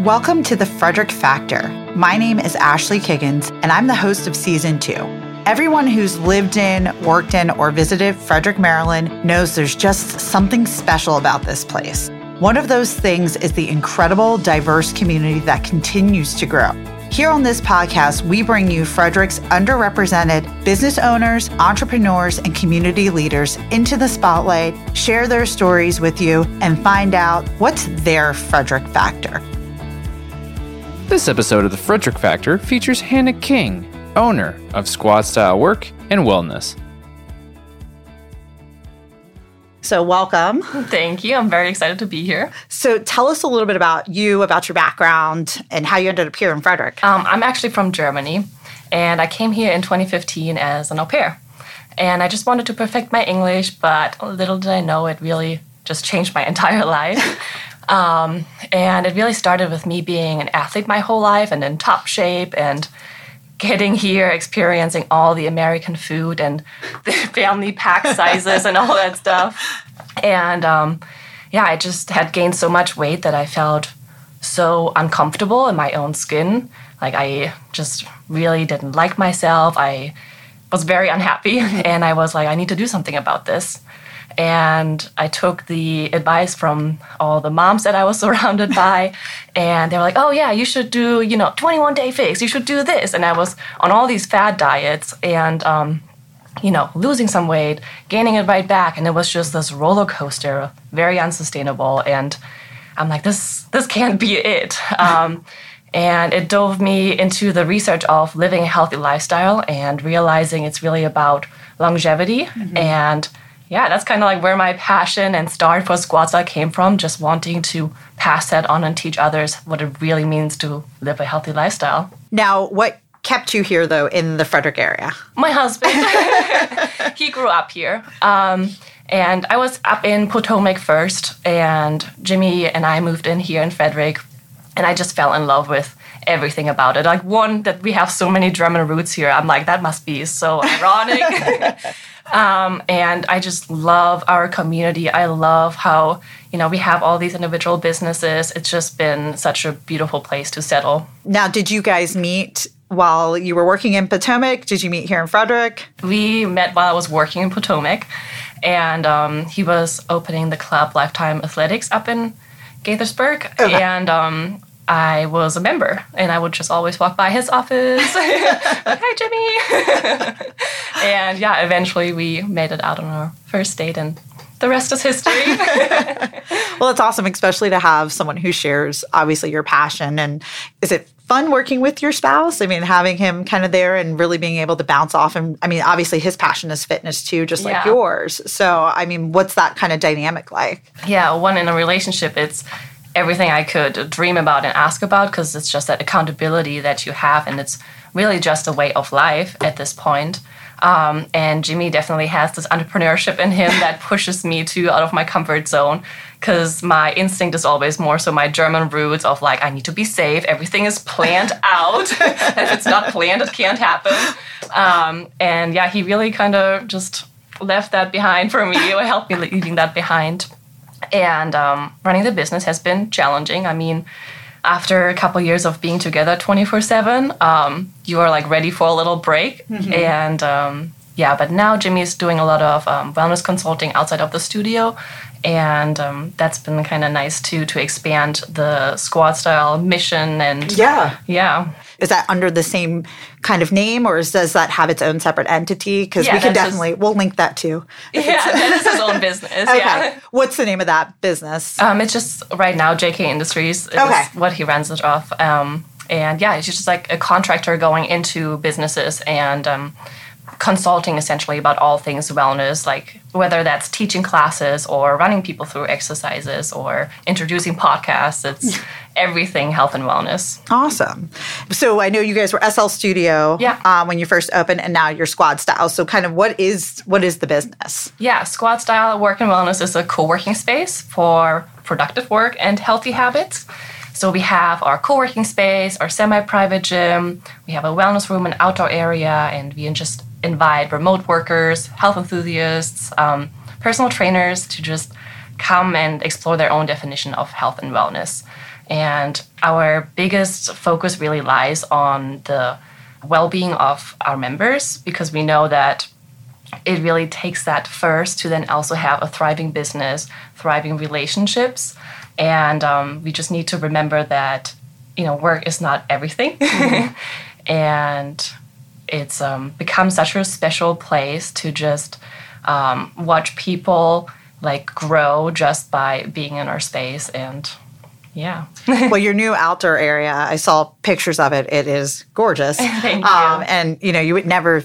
Welcome to the Frederick Factor. My name is Ashley Kiggins, and I'm the host of season two. Everyone who's lived in, worked in, or visited Frederick, Maryland knows there's just something special about this place. One of those things is the incredible, diverse community that continues to grow. Here on this podcast, we bring you Frederick's underrepresented business owners, entrepreneurs, and community leaders into the spotlight, share their stories with you, and find out what's their Frederick factor. This episode of the Frederick Factor features Hannah King, owner of Squad Style Work and Wellness. So, welcome. Thank you. I'm very excited to be here. So, tell us a little bit about you, about your background, and how you ended up here in Frederick. Um, I'm actually from Germany, and I came here in 2015 as an au pair. And I just wanted to perfect my English, but little did I know it really just changed my entire life. Um, and it really started with me being an athlete my whole life and in top shape and getting here, experiencing all the American food and the family pack sizes and all that stuff. And um, yeah, I just had gained so much weight that I felt so uncomfortable in my own skin. Like I just really didn't like myself. I was very unhappy and I was like, I need to do something about this. And I took the advice from all the moms that I was surrounded by, and they were like, "Oh yeah, you should do you know 21 day fix. You should do this." And I was on all these fad diets, and um, you know, losing some weight, gaining it right back, and it was just this roller coaster, very unsustainable. And I'm like, this this can't be it. Um, and it dove me into the research of living a healthy lifestyle and realizing it's really about longevity mm-hmm. and yeah, that's kind of like where my passion and start for Squadstyle came from, just wanting to pass that on and teach others what it really means to live a healthy lifestyle. Now, what kept you here though in the Frederick area? My husband. he grew up here. Um, and I was up in Potomac first, and Jimmy and I moved in here in Frederick, and I just fell in love with everything about it. Like one that we have so many German roots here. I'm like that must be so ironic. Um, and I just love our community. I love how, you know, we have all these individual businesses. It's just been such a beautiful place to settle. Now, did you guys meet while you were working in Potomac? Did you meet here in Frederick? We met while I was working in Potomac, and um, he was opening the club Lifetime Athletics up in Gaithersburg. Okay. And um, I was a member and I would just always walk by his office. like, hi, Jimmy. and yeah, eventually we made it out on our first date and the rest is history. well, it's awesome, especially to have someone who shares obviously your passion. And is it fun working with your spouse? I mean, having him kind of there and really being able to bounce off. And I mean, obviously his passion is fitness too, just like yeah. yours. So, I mean, what's that kind of dynamic like? Yeah, one in a relationship, it's everything I could dream about and ask about because it's just that accountability that you have, and it's really just a way of life at this point. Um, and Jimmy definitely has this entrepreneurship in him that pushes me to out of my comfort zone because my instinct is always more so my German roots of like, I need to be safe. Everything is planned out. if it's not planned, it can't happen. Um, and yeah, he really kind of just left that behind for me, or helped me leaving that behind. And um, running the business has been challenging. I mean, after a couple years of being together 24 7, um, you are like ready for a little break. Mm-hmm. And um, yeah, but now Jimmy is doing a lot of um, wellness consulting outside of the studio. And um, that's been kind of nice too to expand the squad style mission and yeah, yeah is that under the same kind of name or does that have its own separate entity? Because yeah, we can definitely, we'll link that too. Yeah, that is his own business. okay. Yeah. What's the name of that business? Um, it's just right now JK Industries is okay. what he runs it off. Um, and yeah, he's just like a contractor going into businesses and um, consulting essentially about all things wellness, like whether that's teaching classes or running people through exercises or introducing podcasts. It's everything health and wellness. Awesome. So I know you guys were SL Studio yeah. um, when you first opened, and now you're Squad Style. So kind of what is what is the business? Yeah, Squad Style Work and Wellness is a co-working space for productive work and healthy habits. So we have our co-working space, our semi-private gym, we have a wellness room and outdoor area, and we just invite remote workers, health enthusiasts, um, personal trainers to just come and explore their own definition of health and wellness. And our biggest focus really lies on the well being of our members because we know that it really takes that first to then also have a thriving business, thriving relationships. And um, we just need to remember that, you know, work is not everything. Mm-hmm. and it's um, become such a special place to just um, watch people like grow just by being in our space and yeah. well, your new outdoor area, I saw pictures of it. It is gorgeous. Thank you. Um, and you know, you would never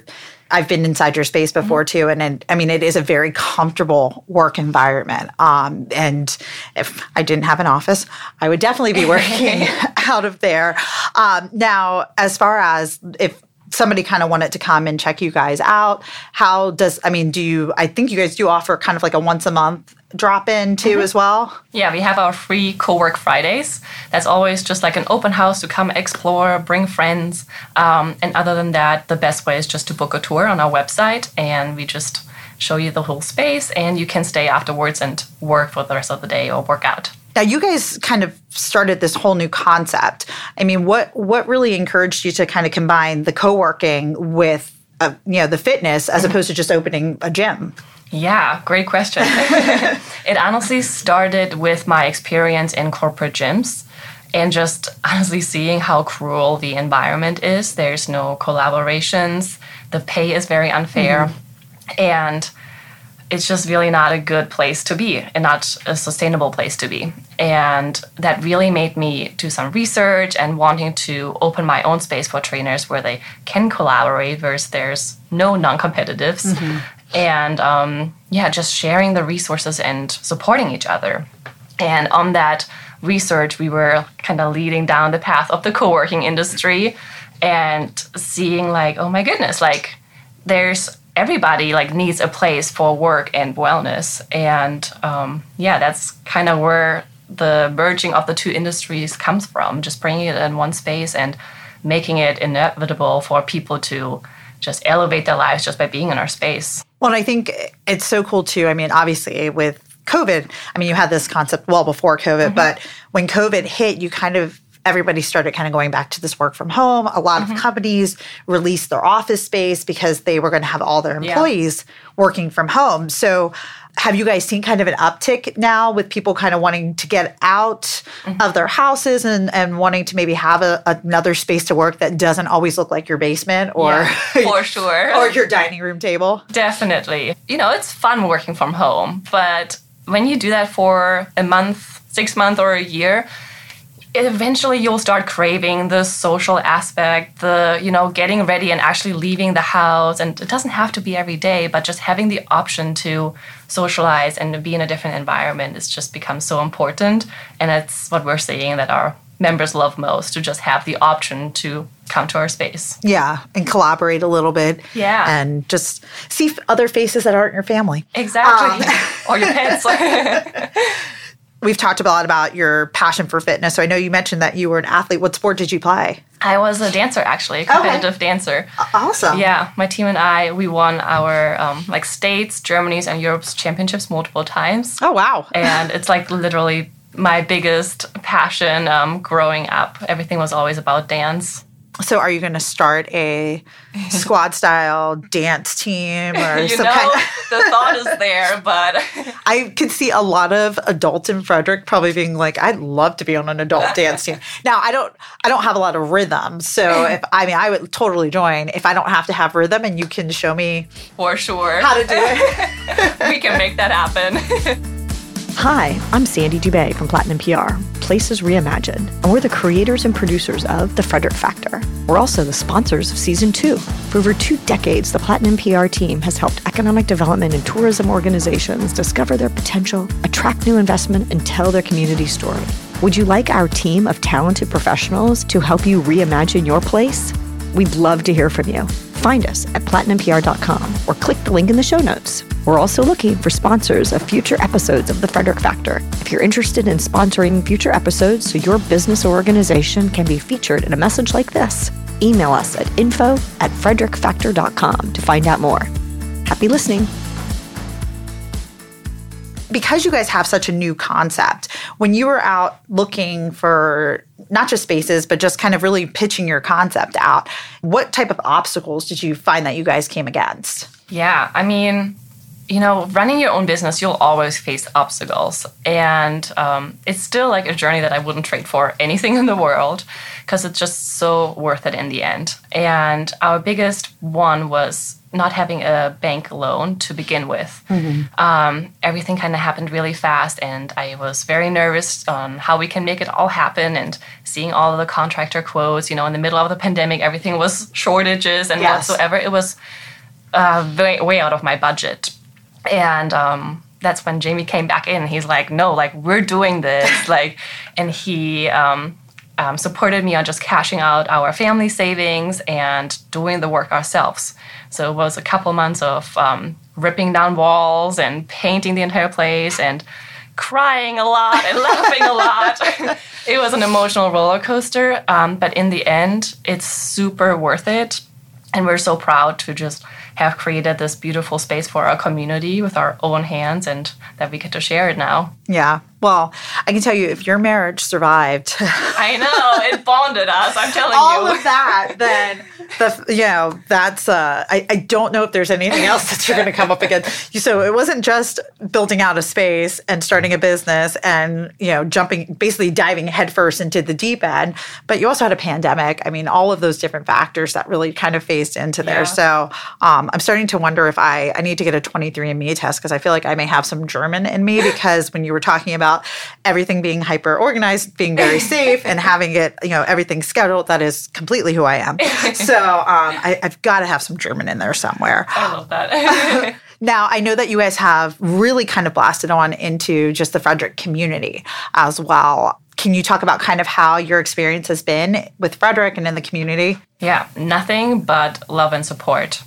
I've been inside your space before mm-hmm. too, and, and, I mean it is a very comfortable work environment. Um, and if I didn't have an office, I would definitely be working out of there. Um, now, as far as if somebody kind of wanted to come and check you guys out, how does I mean, do you? I think you guys do offer kind of like a once a month drop in too mm-hmm. as well? Yeah, we have our free co-work Fridays. That's always just like an open house to come explore, bring friends. Um, and other than that, the best way is just to book a tour on our website and we just show you the whole space and you can stay afterwards and work for the rest of the day or work out. Now you guys kind of started this whole new concept. I mean, what what really encouraged you to kind of combine the co-working with uh, you know the fitness as opposed to just opening a gym? Yeah, great question. it honestly started with my experience in corporate gyms and just honestly seeing how cruel the environment is. There's no collaborations, the pay is very unfair, mm-hmm. and it's just really not a good place to be and not a sustainable place to be. And that really made me do some research and wanting to open my own space for trainers where they can collaborate versus there's no non competitives. Mm-hmm and um, yeah, just sharing the resources and supporting each other. And on that research, we were kind of leading down the path of the co working industry and seeing, like, oh my goodness, like, there's everybody like needs a place for work and wellness and um, yeah that's kind of where the merging of the two industries comes from just bringing it in one space and making it inevitable for people to just elevate their lives just by being in our space. Well, I think it's so cool too. I mean, obviously, with COVID, I mean, you had this concept well before COVID, mm-hmm. but when COVID hit, you kind of everybody started kind of going back to this work from home. A lot mm-hmm. of companies released their office space because they were going to have all their employees yeah. working from home. So have you guys seen kind of an uptick now with people kind of wanting to get out mm-hmm. of their houses and, and wanting to maybe have a, another space to work that doesn't always look like your basement or yeah, for sure or your dining room table definitely you know it's fun working from home but when you do that for a month six months or a year eventually you'll start craving the social aspect the you know getting ready and actually leaving the house. And it doesn't have to be every day but just having the option to socialize and be in a different environment is just become so important. And that's what we're seeing that our members love most to just have the option to come to our space. Yeah and collaborate a little bit. Yeah. And just see other faces that aren't your family. Exactly. Um, or your pets we've talked a lot about your passion for fitness. So I know you mentioned that you were an athlete. What sport did you play? I was a dancer, actually, a competitive okay. dancer. Awesome. Yeah, my team and I we won our um, like states, Germany's, and Europe's championships multiple times. Oh wow! and it's like literally my biggest passion um, growing up. Everything was always about dance. So, are you going to start a squad style dance team or you some know, kind of? the thought is there, but I could see a lot of adults in Frederick probably being like, "I'd love to be on an adult dance team." Now, I don't, I don't have a lot of rhythm, so if I mean, I would totally join if I don't have to have rhythm, and you can show me for sure how to do it. we can make that happen. Hi, I'm Sandy Dubay from Platinum PR, Places Reimagined, and we're the creators and producers of The Frederick Factor. We're also the sponsors of Season 2. For over two decades, the Platinum PR team has helped economic development and tourism organizations discover their potential, attract new investment, and tell their community story. Would you like our team of talented professionals to help you reimagine your place? We'd love to hear from you. Find us at platinumpr.com or click the link in the show notes. We're also looking for sponsors of future episodes of The Frederick Factor. If you're interested in sponsoring future episodes so your business or organization can be featured in a message like this, email us at info at frederickfactor.com to find out more. Happy listening. Because you guys have such a new concept, when you were out looking for not just spaces, but just kind of really pitching your concept out, what type of obstacles did you find that you guys came against? Yeah, I mean, you know, running your own business, you'll always face obstacles. And um, it's still like a journey that I wouldn't trade for anything in the world because it's just so worth it in the end. And our biggest one was not having a bank loan to begin with. Mm-hmm. Um, everything kind of happened really fast, and I was very nervous on how we can make it all happen. And seeing all of the contractor quotes, you know, in the middle of the pandemic, everything was shortages and yes. whatsoever. It was uh, way, way out of my budget. And um, that's when Jamie came back in. He's like, "No, like we're doing this," like, and he. Um, um, supported me on just cashing out our family savings and doing the work ourselves. So it was a couple months of um, ripping down walls and painting the entire place and crying a lot and laughing a lot. it was an emotional roller coaster, um, but in the end, it's super worth it. And we're so proud to just have created this beautiful space for our community with our own hands and that we get to share it now. Yeah. Well, I can tell you if your marriage survived. I know, it bonded us, I'm telling all you. All of that, then the you know, that's uh I, I don't know if there's anything else that you're gonna come up against. So it wasn't just building out a space and starting a business and you know, jumping basically diving headfirst into the deep end, but you also had a pandemic. I mean, all of those different factors that really kind of phased into there. Yeah. So um, I'm starting to wonder if I I need to get a 23andMe test because I feel like I may have some German in me because when you were talking about about everything being hyper organized, being very safe, and having it, you know, everything scheduled. That is completely who I am. So um, I, I've got to have some German in there somewhere. I love that. Now, I know that you guys have really kind of blasted on into just the Frederick community as well. Can you talk about kind of how your experience has been with Frederick and in the community? Yeah, nothing but love and support.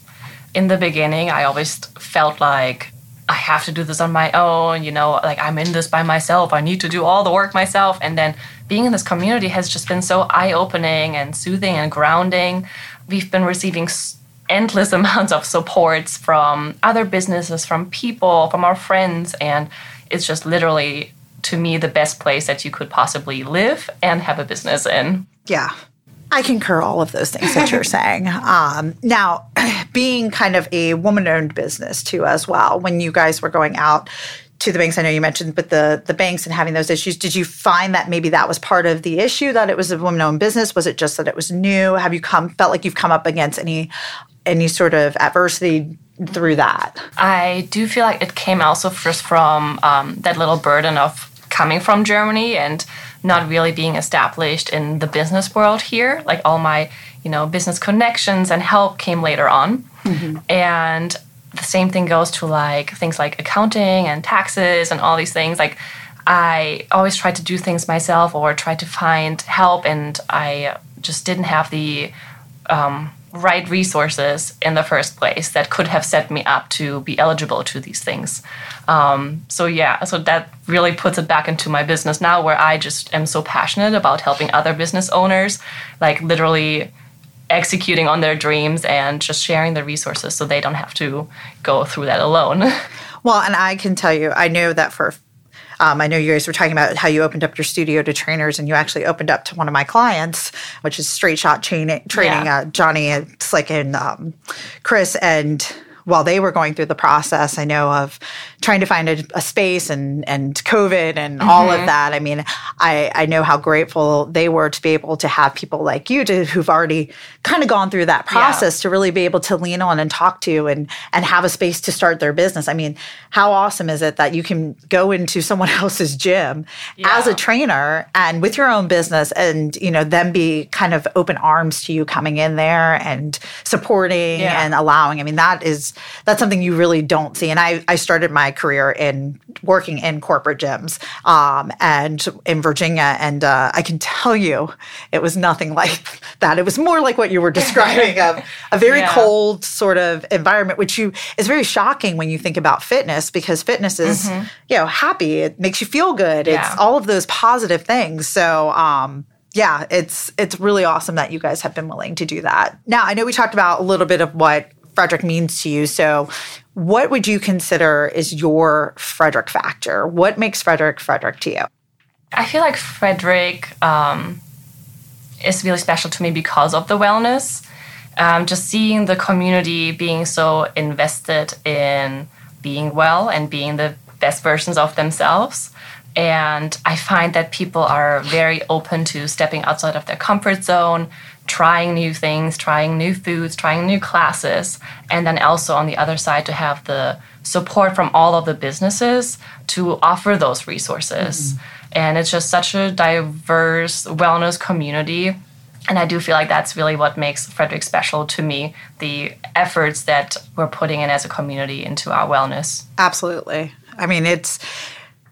In the beginning, I always felt like I have to do this on my own, you know, like I'm in this by myself. I need to do all the work myself. And then being in this community has just been so eye opening and soothing and grounding. We've been receiving endless amounts of supports from other businesses, from people, from our friends. And it's just literally, to me, the best place that you could possibly live and have a business in. Yeah. I concur all of those things that you're saying. Um, now, being kind of a woman-owned business too, as well. When you guys were going out to the banks, I know you mentioned, but the the banks and having those issues, did you find that maybe that was part of the issue that it was a woman-owned business? Was it just that it was new? Have you come felt like you've come up against any any sort of adversity through that? I do feel like it came also first from um, that little burden of coming from Germany and not really being established in the business world here. Like all my, you know, business connections and help came later on. Mm-hmm. And the same thing goes to like things like accounting and taxes and all these things. Like I always tried to do things myself or tried to find help, and I just didn't have the um, right resources in the first place that could have set me up to be eligible to these things. Um, so yeah, so that really puts it back into my business now, where I just am so passionate about helping other business owners, like literally executing on their dreams and just sharing the resources so they don't have to go through that alone. Well, and I can tell you, I know that for um, I know you guys were talking about how you opened up your studio to trainers, and you actually opened up to one of my clients, which is Straight Shot Training, training yeah. uh, Johnny, Slick, and um, Chris, and while they were going through the process, I know of trying to find a, a space and and COVID and mm-hmm. all of mm-hmm. that. I mean, I I know how grateful they were to be able to have people like you to who've already kind of gone through that process yeah. to really be able to lean on and talk to and and have a space to start their business. I mean, how awesome is it that you can go into someone else's gym yeah. as a trainer and with your own business and you know them be kind of open arms to you coming in there and supporting yeah. and allowing. I mean, that is that's something you really don't see. And I, I started my career in working in corporate gyms um, and in Virginia. And uh, I can tell you, it was nothing like that. It was more like what you were describing of a very yeah. cold sort of environment, which you is very shocking when you think about fitness because fitness is, mm-hmm. you know, happy. It makes you feel good. Yeah. It's all of those positive things. So, um, yeah, it's it's really awesome that you guys have been willing to do that. Now, I know we talked about a little bit of what Frederick means to you. So, what would you consider is your Frederick factor? What makes Frederick Frederick to you? I feel like Frederick um, is really special to me because of the wellness. Um, just seeing the community being so invested in being well and being the best versions of themselves. And I find that people are very open to stepping outside of their comfort zone, trying new things, trying new foods, trying new classes. And then also on the other side, to have the support from all of the businesses to offer those resources. Mm-hmm. And it's just such a diverse wellness community and I do feel like that's really what makes Frederick special to me the efforts that we're putting in as a community into our wellness. Absolutely. I mean, it's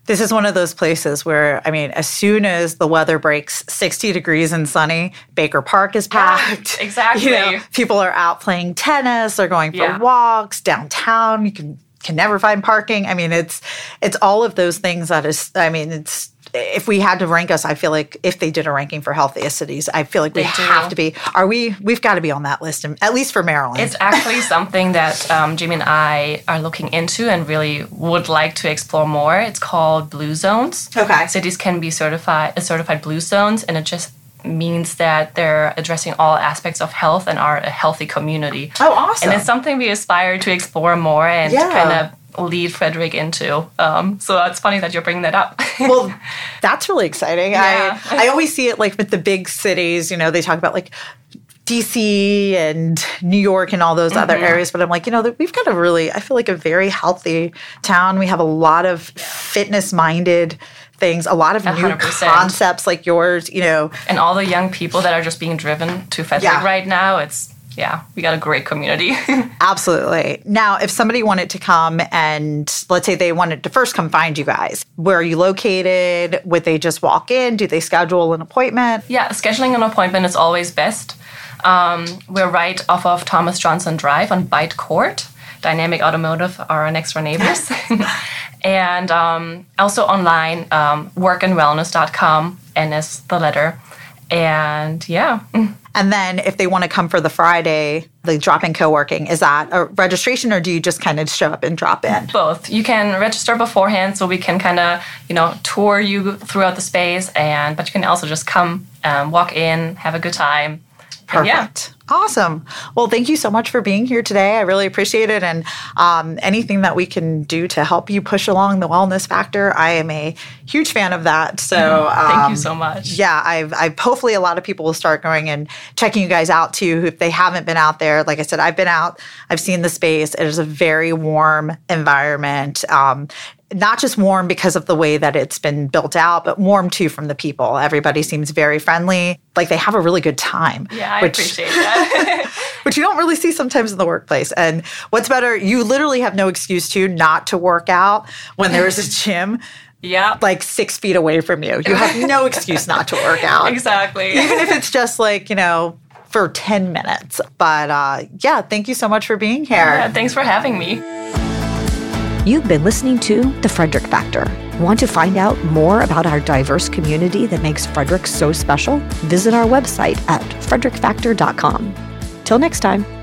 this is one of those places where, I mean, as soon as the weather breaks 60 degrees and sunny, Baker Park is packed. Yeah, exactly. You know, people are out playing tennis, they're going for yeah. walks downtown. You can can never find parking. I mean, it's it's all of those things that is. I mean, it's if we had to rank us, I feel like if they did a ranking for healthiest cities, I feel like we have to be. Are we? We've got to be on that list, at least for Maryland. It's actually something that um, Jimmy and I are looking into and really would like to explore more. It's called blue zones. Okay. Cities can be certified certified blue zones, and it just means that they're addressing all aspects of health and are a healthy community. Oh, awesome! And it's something we aspire to explore more and yeah. kind of lead Frederick into. Um, so it's funny that you're bringing that up. well, that's really exciting. Yeah. I, I always see it like with the big cities, you know, they talk about like DC and New York and all those mm-hmm. other areas, but I'm like, you know, we've got a really, I feel like a very healthy town. We have a lot of fitness minded things, a lot of 100%. new concepts like yours, you know. And all the young people that are just being driven to Frederick yeah. right now, it's yeah, we got a great community. Absolutely. Now, if somebody wanted to come and let's say they wanted to first come find you guys, where are you located? Would they just walk in? Do they schedule an appointment? Yeah, scheduling an appointment is always best. Um, we're right off of Thomas Johnson Drive on Byte Court. Dynamic Automotive are our next door neighbors. and um, also online, um, workandwellness.com, and is the letter. And yeah. And then if they want to come for the Friday, the drop in co working, is that a registration or do you just kind of show up and drop in? Both. You can register beforehand so we can kind of, you know, tour you throughout the space and but you can also just come, um, walk in, have a good time. Perfect. Awesome. Well, thank you so much for being here today. I really appreciate it. And um, anything that we can do to help you push along the wellness factor, I am a huge fan of that. So um, thank you so much. Yeah, I've, I've hopefully a lot of people will start going and checking you guys out too if they haven't been out there. Like I said, I've been out, I've seen the space. It is a very warm environment. Um, not just warm because of the way that it's been built out, but warm too from the people. Everybody seems very friendly, like they have a really good time. Yeah, I which, appreciate that. which you don't really see sometimes in the workplace. And what's better, you literally have no excuse to not to work out when there is a gym. Yeah. Like six feet away from you. You have no excuse not to work out. Exactly. Even if it's just like, you know, for 10 minutes. But uh, yeah, thank you so much for being here. Yeah, thanks for having me. You've been listening to The Frederick Factor. Want to find out more about our diverse community that makes Frederick so special? Visit our website at frederickfactor.com. Till next time.